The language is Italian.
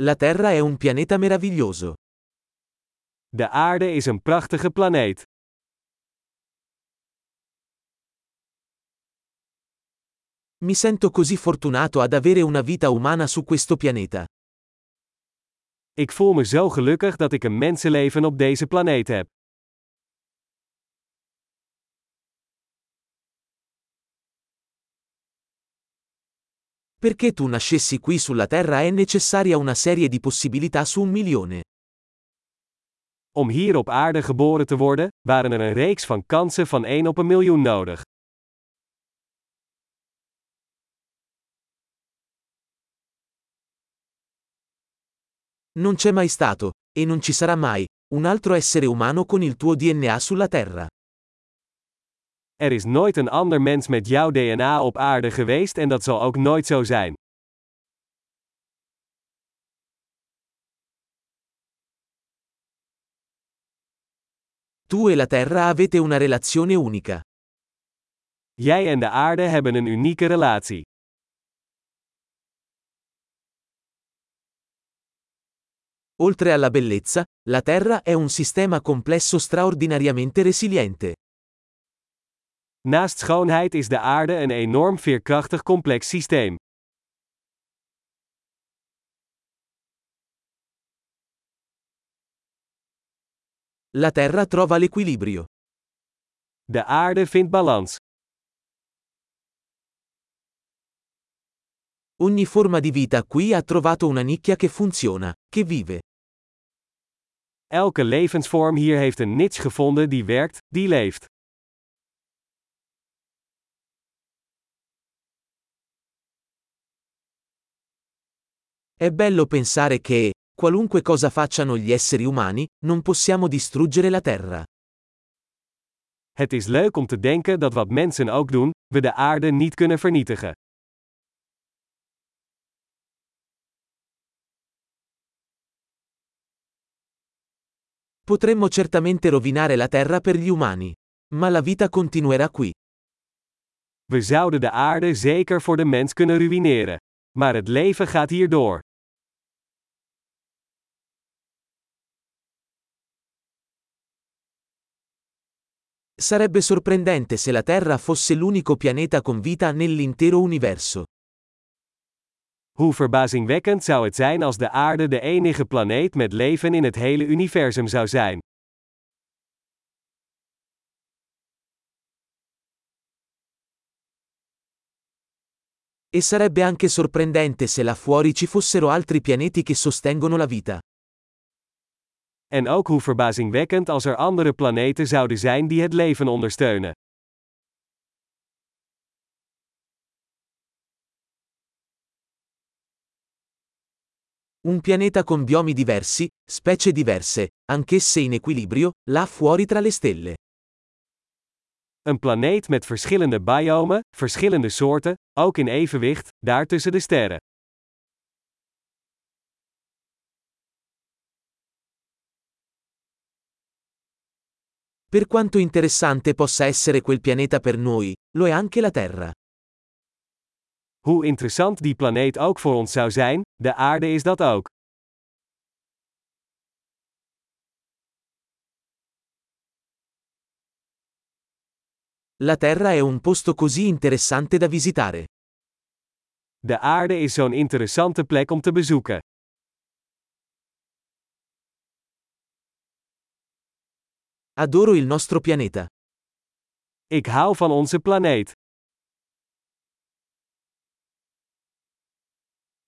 La Terra è un pianeta meraviglioso. De aarde is een prachtige planeet. Mi sento così fortunato ad avere una vita umana su questo pianeta. Ik voel me zo gelukkig dat ik een mensenleven op deze planeet heb. Perché tu nascessi qui sulla Terra è necessaria una serie di possibilità su un milione. Om hier op aarde geboren te worden, waren er een reeks van kansen van 1 op een miljoen nodig. Non c'è mai stato, e non ci sarà mai, un altro essere umano con il tuo DNA sulla Terra. Er is nooit een ander mens met jouw DNA op aarde geweest en dat zal ook nooit zo zijn. Tu e la Terra avete una relazione unica. Jij en de aarde hebben een unieke relatie. Oltre alla bellezza, la Terra è un sistema complesso straordinariamente resiliente. Naast schoonheid is de aarde een enorm veerkrachtig complex systeem. La Terra trova l'equilibrio. De aarde vindt balans. Ogni forma di vita qui ha trovato una nicchia che funziona, che vive. Elke levensvorm hier heeft een niche gevonden die werkt, die leeft. È bello pensare che, qualunque cosa facciano gli esseri umani, non possiamo distruggere la Terra. Het is leuk om te denken dat wat mensen ook doen, we de aarde niet kunnen vernietigen. Potremmo certamente rovinare la Terra per gli umani. Ma la vita continuerà qui. We zouden de aarde zeker voor de mens kunnen ruïneren. Maar het leven gaat hier door. Sarebbe sorprendente se la Terra fosse l'unico pianeta con vita nell'intero universo. Hoe verbazingwekkend zou het zijn als de aarde de enige planeet met leven in het hele universum zou zijn. E sarebbe anche sorprendente se là fuori ci fossero altri pianeti che sostengono la vita. En ook hoe verbazingwekkend als er andere planeten zouden zijn die het leven ondersteunen. Un pianeta con biomi diversi, specie diverse, anch'esse in equilibrio, là fuori tra le stelle. Een planeet met verschillende biomen, verschillende soorten, ook in evenwicht, daar tussen de sterren. Per quanto interessante possa essere quel pianeta per noi, lo è anche la Terra. Hoe interessant die planeet ook voor ons zou zijn, de aarde is dat ook. La Terra è un posto così interessante da visitare. De aarde is zo'n interessante plek om te bezoeken. Adoro il nostro pianeta. Ik hou van onze planeet.